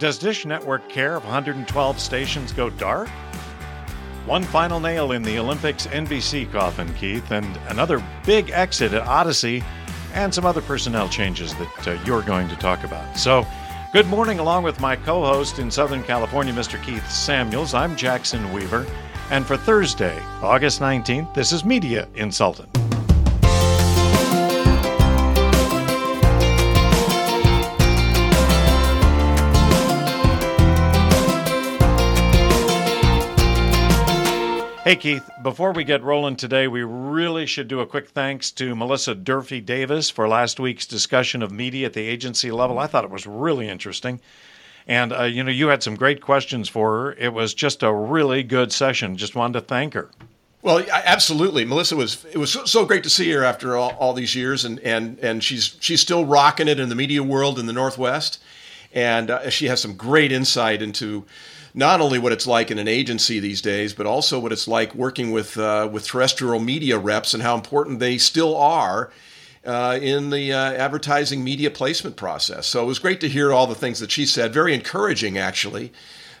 Does Dish Network care if 112 stations go dark? One final nail in the Olympics NBC coffin, Keith, and another big exit at Audacy, and some other personnel changes that uh, you're going to talk about. So, good morning, along with my co host in Southern California, Mr. Keith Samuels. I'm Jackson Weaver, and for Thursday, August 19th, this is Media Insultant. Hey, Keith, before we get rolling today, we really should do a quick thanks to Melissa Durfee Davis for last week's discussion of media at the agency level. I thought it was really interesting. And, uh, you know, you had some great questions for her. It was just a really good session. Just wanted to thank her. Well, absolutely, Melissa was. It was so, great to see her after all, all, these years, and and and she's she's still rocking it in the media world in the Northwest, and uh, she has some great insight into not only what it's like in an agency these days, but also what it's like working with uh, with terrestrial media reps and how important they still are uh, in the uh, advertising media placement process. So it was great to hear all the things that she said. Very encouraging, actually.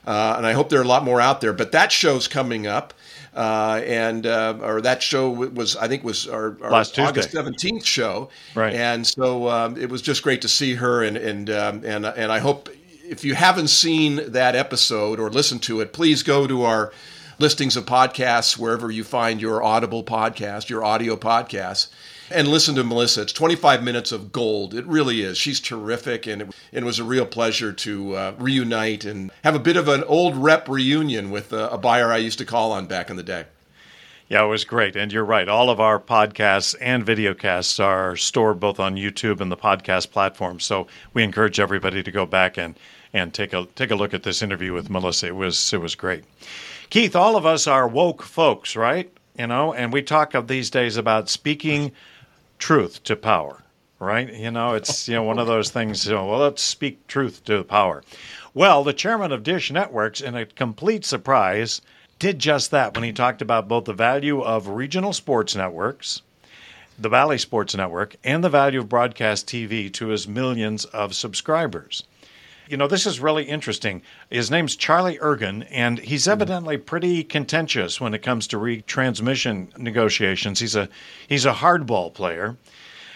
Uh, and I hope there are a lot more out there. But that show's coming up. Uh, and uh, or that show was I think was our, our August seventeenth show, right? And so um, it was just great to see her, and and um, and and I hope if you haven't seen that episode or listened to it, please go to our listings of podcasts wherever you find your Audible podcast, your audio podcast, and listen to Melissa. It's 25 minutes of gold. It really is. She's terrific, and it, it was a real pleasure to uh, reunite and have a bit of an old rep reunion with a, a buyer I used to call on back in the day. Yeah, it was great. And you're right. All of our podcasts and videocasts are stored both on YouTube and the podcast platform. So we encourage everybody to go back and and take a take a look at this interview with Melissa. It was it was great. Keith, all of us are woke folks, right? You know, and we talk of these days about speaking truth to power, right? You know, it's you know one of those things. You know, well, let's speak truth to power. Well, the chairman of Dish Networks, in a complete surprise, did just that when he talked about both the value of regional sports networks, the Bally Sports Network, and the value of broadcast TV to his millions of subscribers you know, this is really interesting. His name's Charlie Ergen, and he's mm-hmm. evidently pretty contentious when it comes to retransmission negotiations. He's a he's a hardball player,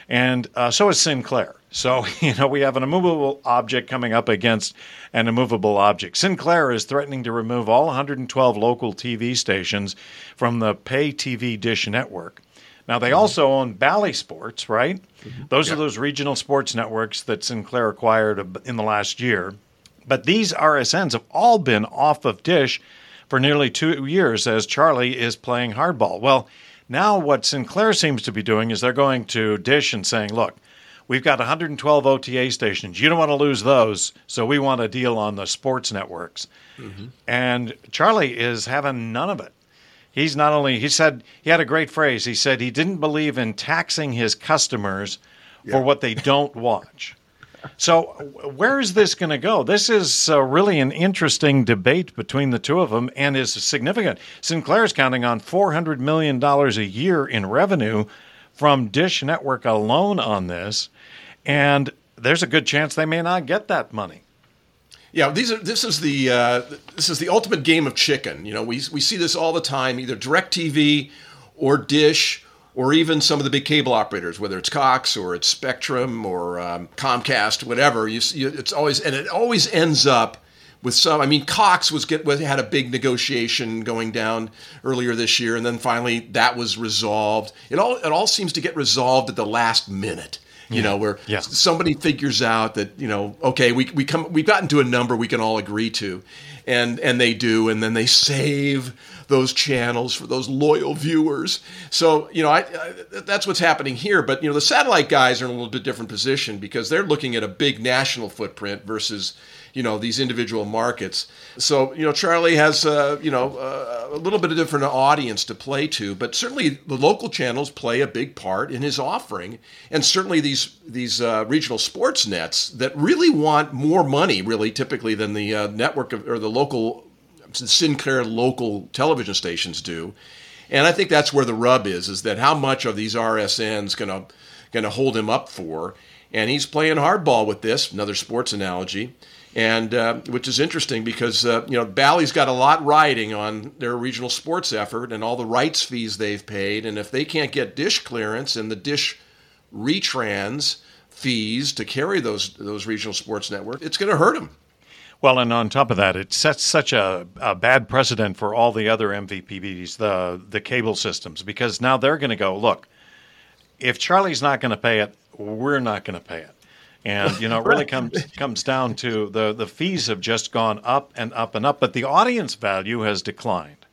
and uh, so is Sinclair. So you know, we have an immovable object coming up against an immovable object. Sinclair is threatening to remove all 112 local TV stations from the pay TV dish network. Now they also own Bally Sports, right? Mm-hmm. Those are those regional sports networks that Sinclair acquired in the last year. But these RSNs have all been off of Dish for nearly two years as Charlie is playing hardball. Well, now what Sinclair seems to be doing is they're going to Dish and saying, look, we've got 112 OTA stations. You don't want to lose those, so we want a deal on the sports networks. Mm-hmm. And Charlie is having none of it he's not only he said he had a great phrase. He said he didn't believe in taxing his customers yeah. for what they don't watch. So where is this going to go? This is uh, really an interesting debate between the two of them and is significant. Sinclair's counting on 400 million dollars a year in revenue from Dish Network alone on this, and there's a good chance they may not get that money. Yeah, these are this is the uh, this is the ultimate game of chicken. You know, we we see this all the time, either DirecTV or Dish or even some of the big cable operators, whether it's Cox or it's Spectrum or um, Comcast, whatever. You, you, it's always and it always ends up with some. I mean, Cox was get had a big negotiation going down earlier this year, and then finally that was resolved. It all it all seems to get resolved at the last minute you yeah. know, where yeah. somebody figures out that, you know, okay, we, we come, we've gotten to a number we can all agree to. And, and they do. And then they save those channels for those loyal viewers. So, you know, I, I, that's what's happening here. But, you know, the satellite guys are in a little bit different position because they're looking at a big national footprint versus, you know these individual markets. So you know Charlie has uh, you know uh, a little bit of different audience to play to, but certainly the local channels play a big part in his offering, and certainly these these uh, regional sports nets that really want more money, really typically than the uh, network of, or the local Sinclair local television stations do. And I think that's where the rub is: is that how much are these RSNs going to going to hold him up for? And he's playing hardball with this. Another sports analogy and uh, which is interesting because uh, you know Bally's got a lot riding on their regional sports effort and all the rights fees they've paid, and if they can't get dish clearance and the dish retrans fees to carry those those regional sports networks, it's going to hurt them. Well, and on top of that, it sets such a, a bad precedent for all the other MVPDs, the the cable systems, because now they're going to go look. If Charlie's not going to pay it, we're not going to pay it. And you know, it really comes comes down to the the fees have just gone up and up and up, but the audience value has declined.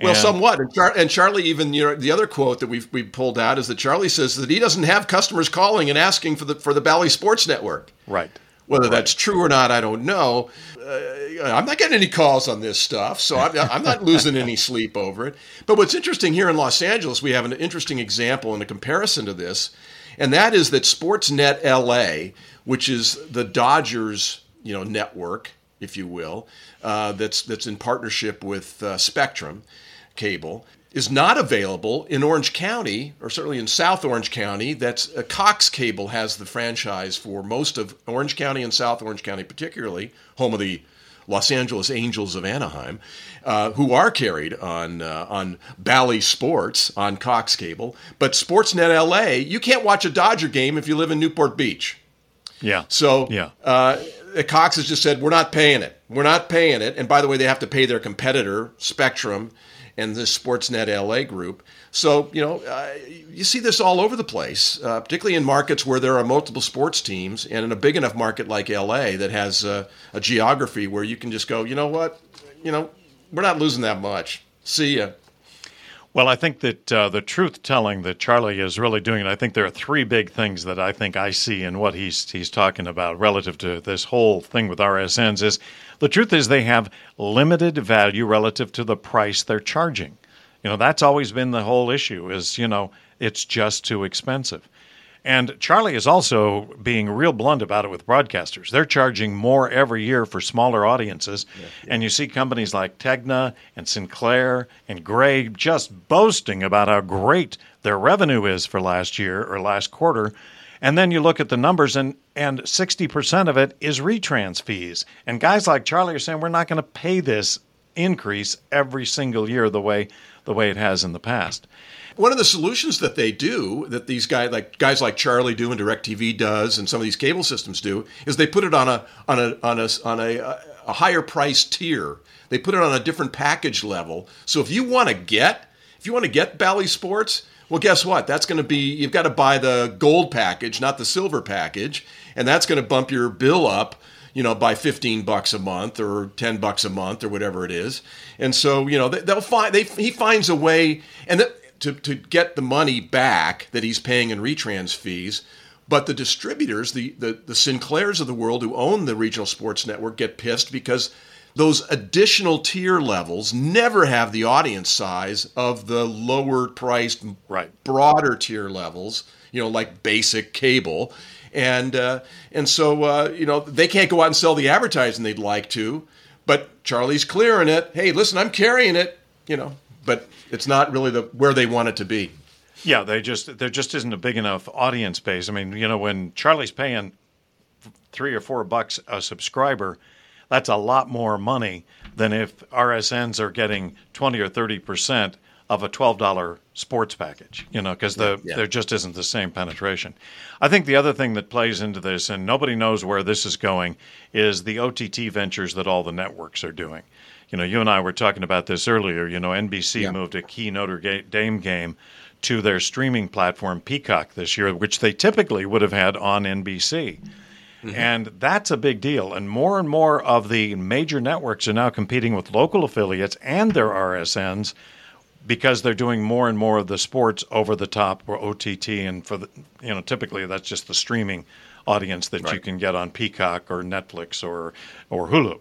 Well, and, somewhat. And, Char- and, Charlie, even you know, the other quote that we've we pulled out is that Charlie says that he doesn't have customers calling and asking for the for the Bally Sports Network. Right. Whether right. that's true or not, I don't know. Uh, I'm not getting any calls on this stuff, so I'm, I'm not losing any sleep over it. But what's interesting here in Los Angeles, we have an interesting example and a comparison to this, and that is that Sportsnet LA, which is the Dodgers, you know, network, if you will, uh, that's that's in partnership with uh, Spectrum Cable, is not available in Orange County, or certainly in South Orange County. That's uh, Cox Cable has the franchise for most of Orange County and South Orange County, particularly home of the Los Angeles Angels of Anaheim, uh, who are carried on uh, on Bally Sports on Cox Cable. But Sportsnet LA, you can't watch a Dodger game if you live in Newport Beach. Yeah. So yeah. Uh, Cox has just said we're not paying it. We're not paying it. And by the way, they have to pay their competitor Spectrum and this Sportsnet LA group. So, you know, uh, you see this all over the place, uh, particularly in markets where there are multiple sports teams and in a big enough market like LA that has uh, a geography where you can just go, you know what, you know, we're not losing that much. See ya. Well, I think that uh, the truth telling that Charlie is really doing, I think there are three big things that I think I see in what he's he's talking about relative to this whole thing with RSNs is the truth is they have limited value relative to the price they're charging. You know, that's always been the whole issue is, you know, it's just too expensive. And Charlie is also being real blunt about it with broadcasters. They're charging more every year for smaller audiences. Yeah, yeah. And you see companies like Tegna and Sinclair and Gray just boasting about how great their revenue is for last year or last quarter. And then you look at the numbers, and, and 60% of it is retrans fees. And guys like Charlie are saying, we're not going to pay this increase every single year the way the way it has in the past. One of the solutions that they do, that these guys like guys like Charlie do and DirecTV does, and some of these cable systems do, is they put it on a on a on a on a, a higher price tier. They put it on a different package level. So if you want to get if you want to get Bally Sports, well, guess what? That's going to be you've got to buy the gold package, not the silver package, and that's going to bump your bill up you know, by 15 bucks a month or 10 bucks a month or whatever it is. And so, you know, they'll find, they, he finds a way and to, to get the money back that he's paying in retrans fees. But the distributors, the, the, the Sinclairs of the world who own the regional sports network get pissed because those additional tier levels never have the audience size of the lower priced, right. broader tier levels, you know, like basic cable and uh, and so uh, you know they can't go out and sell the advertising they'd like to, but Charlie's clearing it. Hey, listen, I'm carrying it, you know, but it's not really the where they want it to be. Yeah, they just there just isn't a big enough audience base. I mean, you know, when Charlie's paying three or four bucks a subscriber, that's a lot more money than if RSNs are getting twenty or thirty percent of a $12 sports package, you know, because the yeah. there just isn't the same penetration. I think the other thing that plays into this, and nobody knows where this is going, is the OTT ventures that all the networks are doing. You know, you and I were talking about this earlier. You know, NBC yeah. moved a key Notre Dame game to their streaming platform Peacock this year, which they typically would have had on NBC. Mm-hmm. And that's a big deal. And more and more of the major networks are now competing with local affiliates and their RSNs because they're doing more and more of the sports over the top or OTT, and for the you know typically that's just the streaming audience that right. you can get on Peacock or Netflix or or Hulu.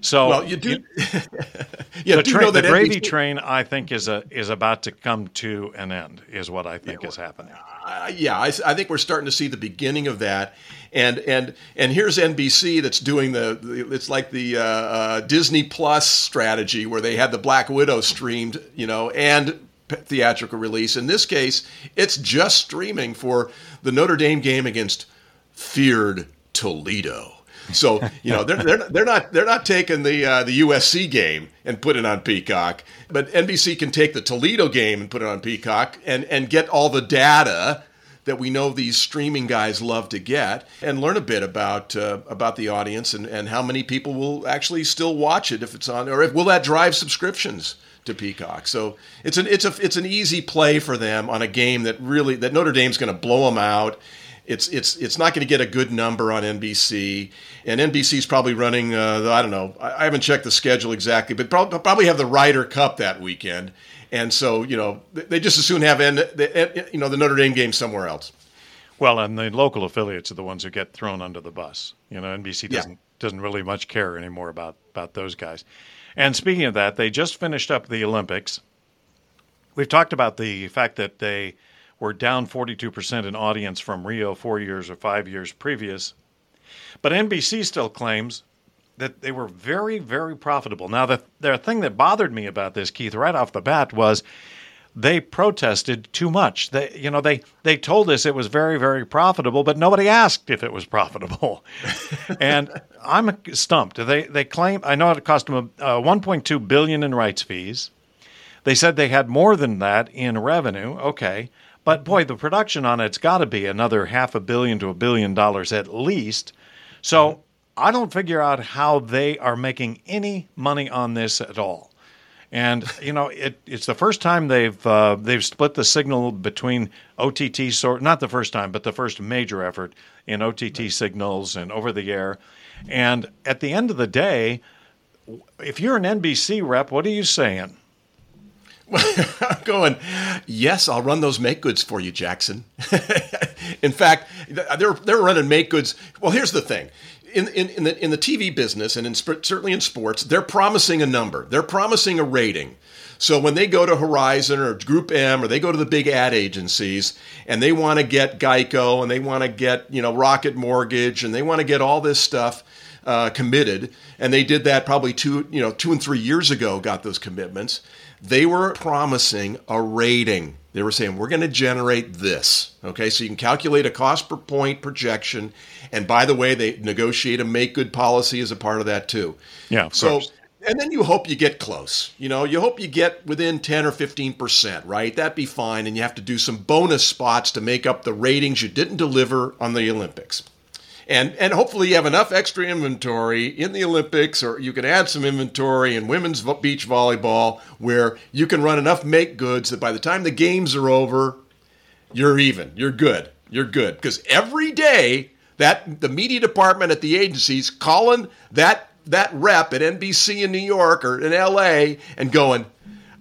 So well, you do. Yeah, the, tra- the gravy NBC- train, I think, is a is about to come to an end. Is what I think yeah, is happening. Uh, yeah, I, I, think we're starting to see the beginning of that, and and and here's NBC that's doing the, the it's like the uh, uh, Disney Plus strategy where they had the Black Widow streamed, you know, and theatrical release. In this case, it's just streaming for the Notre Dame game against feared Toledo. So you know they're they're, they're not they're not taking the uh, the USC game and put it on Peacock, but NBC can take the Toledo game and put it on Peacock and and get all the data that we know these streaming guys love to get and learn a bit about uh, about the audience and, and how many people will actually still watch it if it's on or if will that drive subscriptions to Peacock. So it's an it's a it's an easy play for them on a game that really that Notre Dame's going to blow them out. It's it's it's not going to get a good number on NBC, and NBC's probably running. Uh, I don't know. I haven't checked the schedule exactly, but probably have the Ryder Cup that weekend, and so you know they just as soon have end, you know the Notre Dame game somewhere else. Well, and the local affiliates are the ones who get thrown under the bus. You know, NBC doesn't yeah. doesn't really much care anymore about about those guys. And speaking of that, they just finished up the Olympics. We've talked about the fact that they were down 42% in audience from Rio four years or five years previous. But NBC still claims that they were very, very profitable. Now, the, the thing that bothered me about this, Keith, right off the bat was they protested too much. They, you know, they they told us it was very very profitable, but nobody asked if it was profitable. and I'm stumped. They they claim I know it cost them uh, 1.2 billion in rights fees. They said they had more than that in revenue. Okay, but boy, the production on it's got to be another half a billion to a billion dollars at least. So I don't figure out how they are making any money on this at all. And you know, it, it's the first time they've uh, they've split the signal between OTT sort not the first time, but the first major effort in OTT signals and over the air. And at the end of the day, if you're an NBC rep, what are you saying? I'm going, yes, I'll run those make goods for you, Jackson. in fact, they're they're running make goods. Well, here's the thing in, in, in, the, in the TV business and in, certainly in sports, they're promising a number. They're promising a rating. So when they go to Horizon or Group M or they go to the big ad agencies and they want to get Geico and they want to get you know Rocket Mortgage and they want to get all this stuff uh, committed, and they did that probably two you know two and three years ago. Got those commitments. They were promising a rating. They were saying, we're going to generate this. Okay, so you can calculate a cost per point projection. And by the way, they negotiate a make good policy as a part of that too. Yeah. so, course. and then you hope you get close. You know, you hope you get within 10 or 15%, right? That'd be fine. And you have to do some bonus spots to make up the ratings you didn't deliver on the Olympics and and hopefully you have enough extra inventory in the Olympics, or you can add some inventory in women's beach volleyball, where you can run enough make goods that by the time the games are over, you're even, you're good, you're good, because every day that the media department at the agencies calling that that rep at NBC in New York or in LA and going,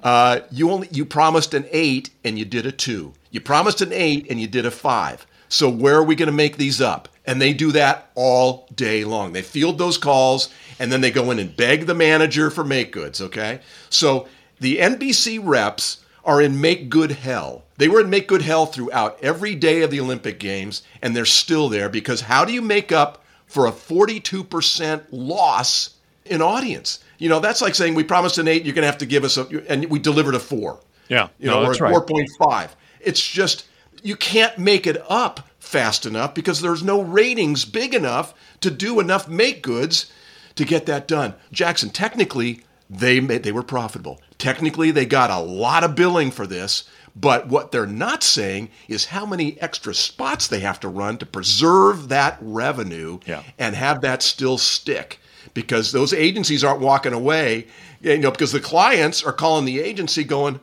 uh, you only you promised an eight and you did a two. You promised an eight and you did a five. So where are we going to make these up? And they do that all day long. They field those calls and then they go in and beg the manager for make goods, okay? So the NBC reps are in make good hell. They were in make good hell throughout every day of the Olympic Games, and they're still there because how do you make up for a 42% loss in audience? You know, that's like saying we promised an eight, you're going to have to give us a, and we delivered a four. Yeah. You know, no, or 4.5. It's just, you can't make it up fast enough because there's no ratings big enough to do enough make goods to get that done. Jackson, technically, they made, they were profitable. Technically, they got a lot of billing for this, but what they're not saying is how many extra spots they have to run to preserve that revenue yeah. and have that still stick. Because those agencies aren't walking away, you know, because the clients are calling the agency going,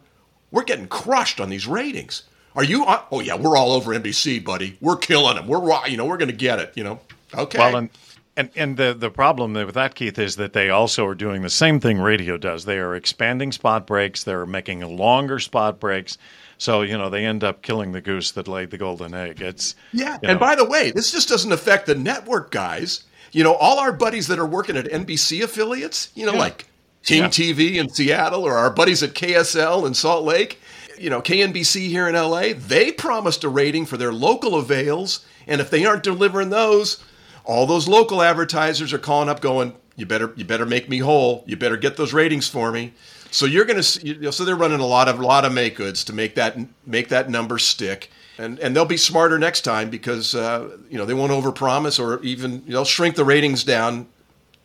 "We're getting crushed on these ratings." Are you? On? Oh yeah, we're all over NBC, buddy. We're killing them. We're you know we're going to get it. You know. Okay. Well, and and and the the problem with that, Keith, is that they also are doing the same thing radio does. They are expanding spot breaks. They're making longer spot breaks. So you know they end up killing the goose that laid the golden egg. It's yeah. And know. by the way, this just doesn't affect the network guys. You know, all our buddies that are working at NBC affiliates. You know, yeah. like Team yeah. TV in Seattle or our buddies at KSL in Salt Lake you know, KNBC here in LA, they promised a rating for their local avails. And if they aren't delivering those, all those local advertisers are calling up going, you better, you better make me whole. You better get those ratings for me. So you're going to, you know, so they're running a lot of, lot of make goods to make that, make that number stick. and and they'll be smarter next time because uh, you know they won't overpromise or even they'll shrink the ratings down,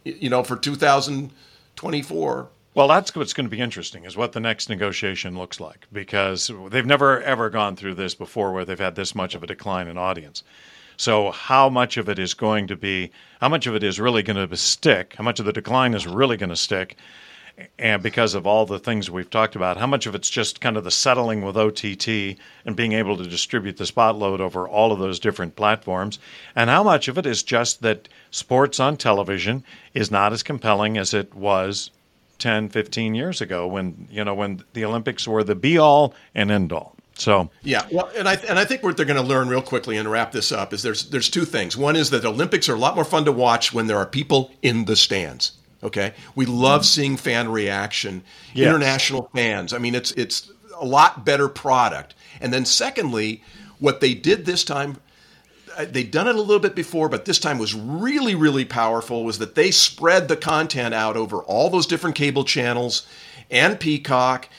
you know, for 2024. Well, that's what's going to be interesting is what the next negotiation looks like because they've never ever gone through this before where they've had this much of a decline in audience. So, how much of it is going to be, how much of it is really going to stick? How much of the decline is really going to stick? And because of all the things we've talked about, how much of it's just kind of the settling with OTT and being able to distribute the spot load over all of those different platforms? And how much of it is just that sports on television is not as compelling as it was 10, 15 years ago when, you know, when the Olympics were the be all and end all? So yeah, well, and I and I think what they're going to learn real quickly and wrap this up is there's there's two things. One is that the Olympics are a lot more fun to watch when there are people in the stands. Okay, we love mm-hmm. seeing fan reaction, yes. international fans. I mean, it's it's a lot better product. And then secondly, what they did this time Uh, they'd done it a little bit before, but this time was really, really powerful. Was that they spread the content out over all those different cable channels and Peacock?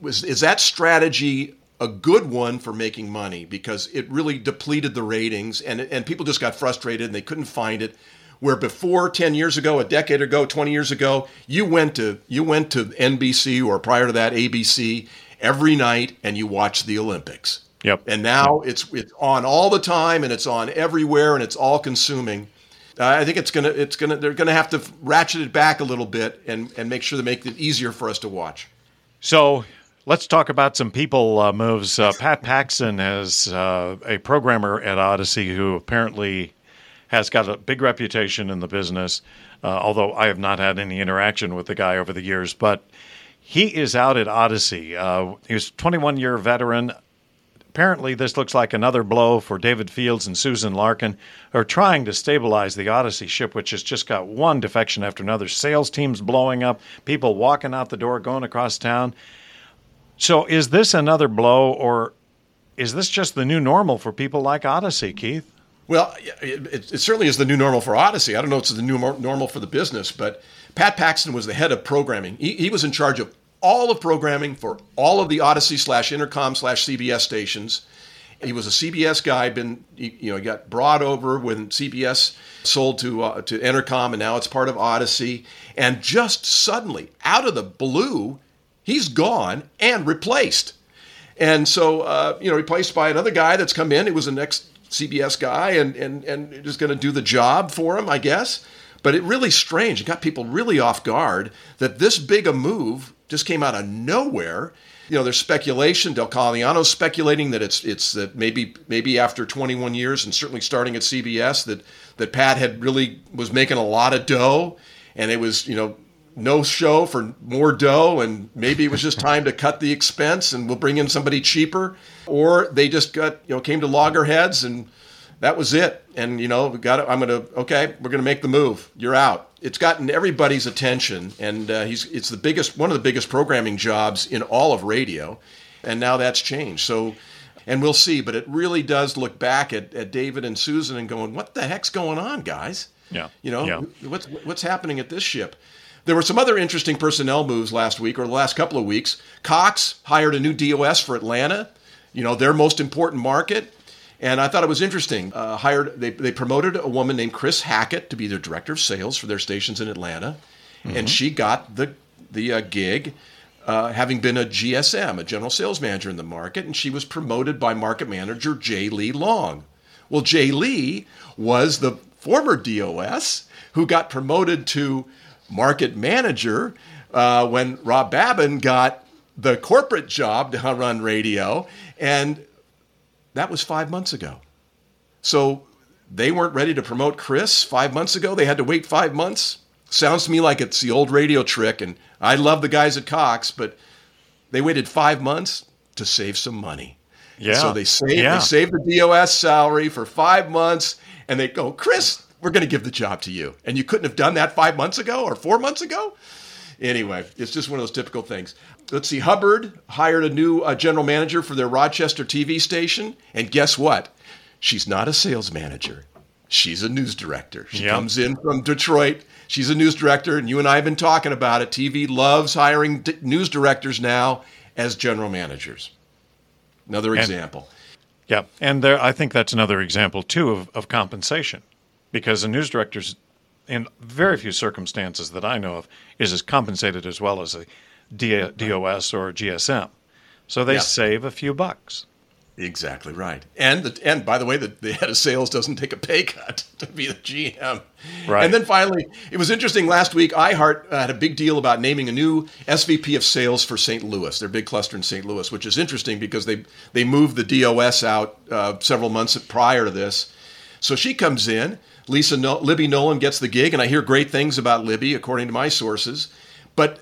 Was is that strategy a good one for making money because it really depleted the ratings and and people just got frustrated and they couldn't find it where before 10 years ago a decade ago 20 years ago you went to you went to NBC or prior to that ABC every night and you watched the Olympics yep and now it's it's on all the time and it's on everywhere and it's all consuming uh, I think it's gonna it's gonna they're gonna have to ratchet it back a little bit and and make sure they make it easier for us to watch so Let's talk about some people uh, moves. Uh, Pat Paxton is uh, a programmer at Audacy who apparently has got a big reputation in the business, uh, although I have not had any interaction with the guy over the years. But he is out at Audacy. Uh, he's a 21 year veteran. Apparently, this looks like another blow for David Fields and Susan Larkin, who are trying to stabilize the Audacy ship, which has just got one defection after another. Sales teams blowing up, people walking out the door, going across town. So is this another blow, or is this just the new normal for people like Audacy, Keith? Well, it, it, certainly is the new normal for Audacy. I don't know if it's the new normal for the business, but Pat Paxton was the head of programming. He, he was in charge of all of programming for all of the Audacy slash Entercom slash CBS stations. He was a CBS guy. Been you know he got brought over when CBS sold to uh, to Entercom, and now it's part of Audacy. And just suddenly, out of the blue, he's gone and replaced. And so, uh, you know, replaced by another guy that's come in. It was an ex CBS guy and, and, and is going to do the job for him, I guess. But it really strange. It got people really off guard that this big a move just came out of nowhere. You know, there's speculation. Del Colliano's speculating that it's it's that maybe maybe after 21 years and certainly starting at CBS that that Pat had really was making a lot of dough, and it was you know no show for more dough and maybe it was just time to cut the expense and we'll bring in somebody cheaper or they just got you know came to loggerheads and that was it. And you know we got it. I'm gonna okay we're gonna make the move. You're out. It's gotten everybody's attention. And uh, he's it's the biggest one of the biggest programming jobs in all of radio. And now that's changed. So and we'll see. But it really does look back at, at david and susan and going what the heck's going on guys? Yeah. You know yeah. what's what's happening at this ship? There were some other interesting personnel moves last week or the last couple of weeks. Cox hired a new DOS for Atlanta, you know, their most important market. And I thought it was interesting. Uh, hired they, they promoted a woman named Chris Hackett to be their director of sales for their stations in Atlanta, mm-hmm. and she got the the uh, gig, uh, having been a GSM, a general sales manager in the market, and she was promoted by market manager Jay Lee Long. Well, Jay Lee was the former DOS who got promoted to market manager uh, when Rob Babin got the corporate job to run radio, and that was five months ago. So they weren't ready to promote Chris five months ago. They had to wait five months. Sounds to me like it's the old radio trick, and I love the guys at Cox, but they waited five months to save some money. Yeah. So they saved, yeah. they saved the DOS salary for five months, and they go, Chris, we're going to give the job to you. And you couldn't have done that five months ago or four months ago? Anyway, it's just one of those typical things. Let's see, Hubbard hired a new uh, general manager for their Rochester TV station. And guess what? She's not a sales manager. She's a news director. She yep. comes in from Detroit. She's a news director, and you and I have been talking about it. TV loves hiring d- news directors now as general managers. Another and, example. Yeah, and there, I think that's another example too of, of compensation, because a news director's, in very few circumstances that I know of, is as compensated as well as a D- DOS or GSM. So they Yeah. save a few bucks. Exactly right. And the, and by the way, the, the head of sales doesn't take a pay cut to be the GM. Right. And then finally, it was interesting last week. iHeart uh, had a big deal about naming a new SVP of sales for St. Louis, their big cluster in St. Louis, which is interesting because they they moved the DOS out uh, several months prior to this. So she comes in. Lisa no- Libby Nolan gets the gig, and I hear great things about Libby, according to my sources. But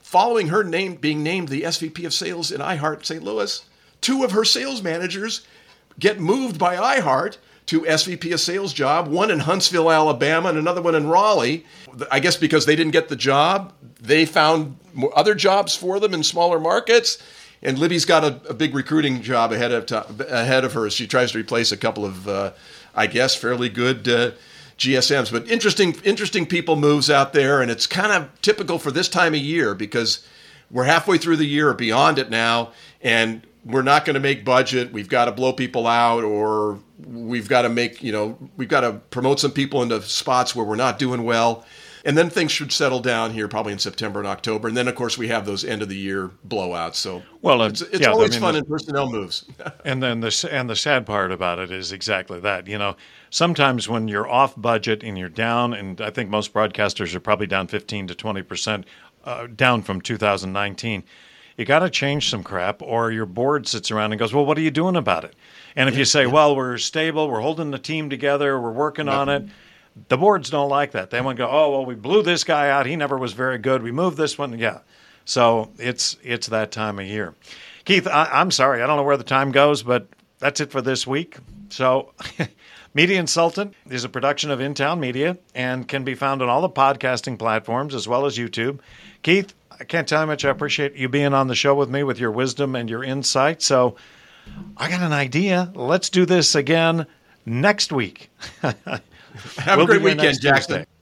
following her name being named the SVP of sales in iHeart St. Louis, two of her sales managers get moved by iHeart to SVP of sales job, one in Huntsville, Alabama, and another one in Raleigh. I guess because they didn't get the job, they found other jobs for them in smaller markets. And Libby's got a, a big recruiting job ahead of ahead of her. as She tries to replace a couple of, uh, I guess, fairly good uh, GSMs. But interesting, interesting people moves out there, and it's kind of typical for this time of year because we're halfway through the year or beyond it now, and we're not going to make budget. We've got to blow people out, or we've got to make you know we've got to promote some people into spots where we're not doing well. And then things should settle down here probably in September and October. And then, of course, we have those end of the year blowouts. So, Well, uh, it's, it's yeah, I always mean, fun in personnel moves. And then the and the sad part about it is exactly that. You know, sometimes when you're off budget and you're down, and I think most broadcasters are probably down 15 to 20 percent uh, down from 2019. You got to change some crap, or your board sits around and goes, "Well, what are you doing about it?" And if you say, "Well, we're stable, we're holding the team together, we're working on it," the boards don't like that. They want to go, "Oh, well, we blew this guy out. He never was very good. We moved this one." Yeah. So it's it's that time of year. Keith, I, I'm sorry, I don't know where the time goes, but that's it for this week. So, Media Insultant is a production of InTown Media and can be found on all the podcasting platforms as well as YouTube. Keith, I can't tell you how much I appreciate you being on the show with me with your wisdom and your insight. So, I got an idea. Let's do this again next week. Have We'll a great weekend, Jackson. Tuesday.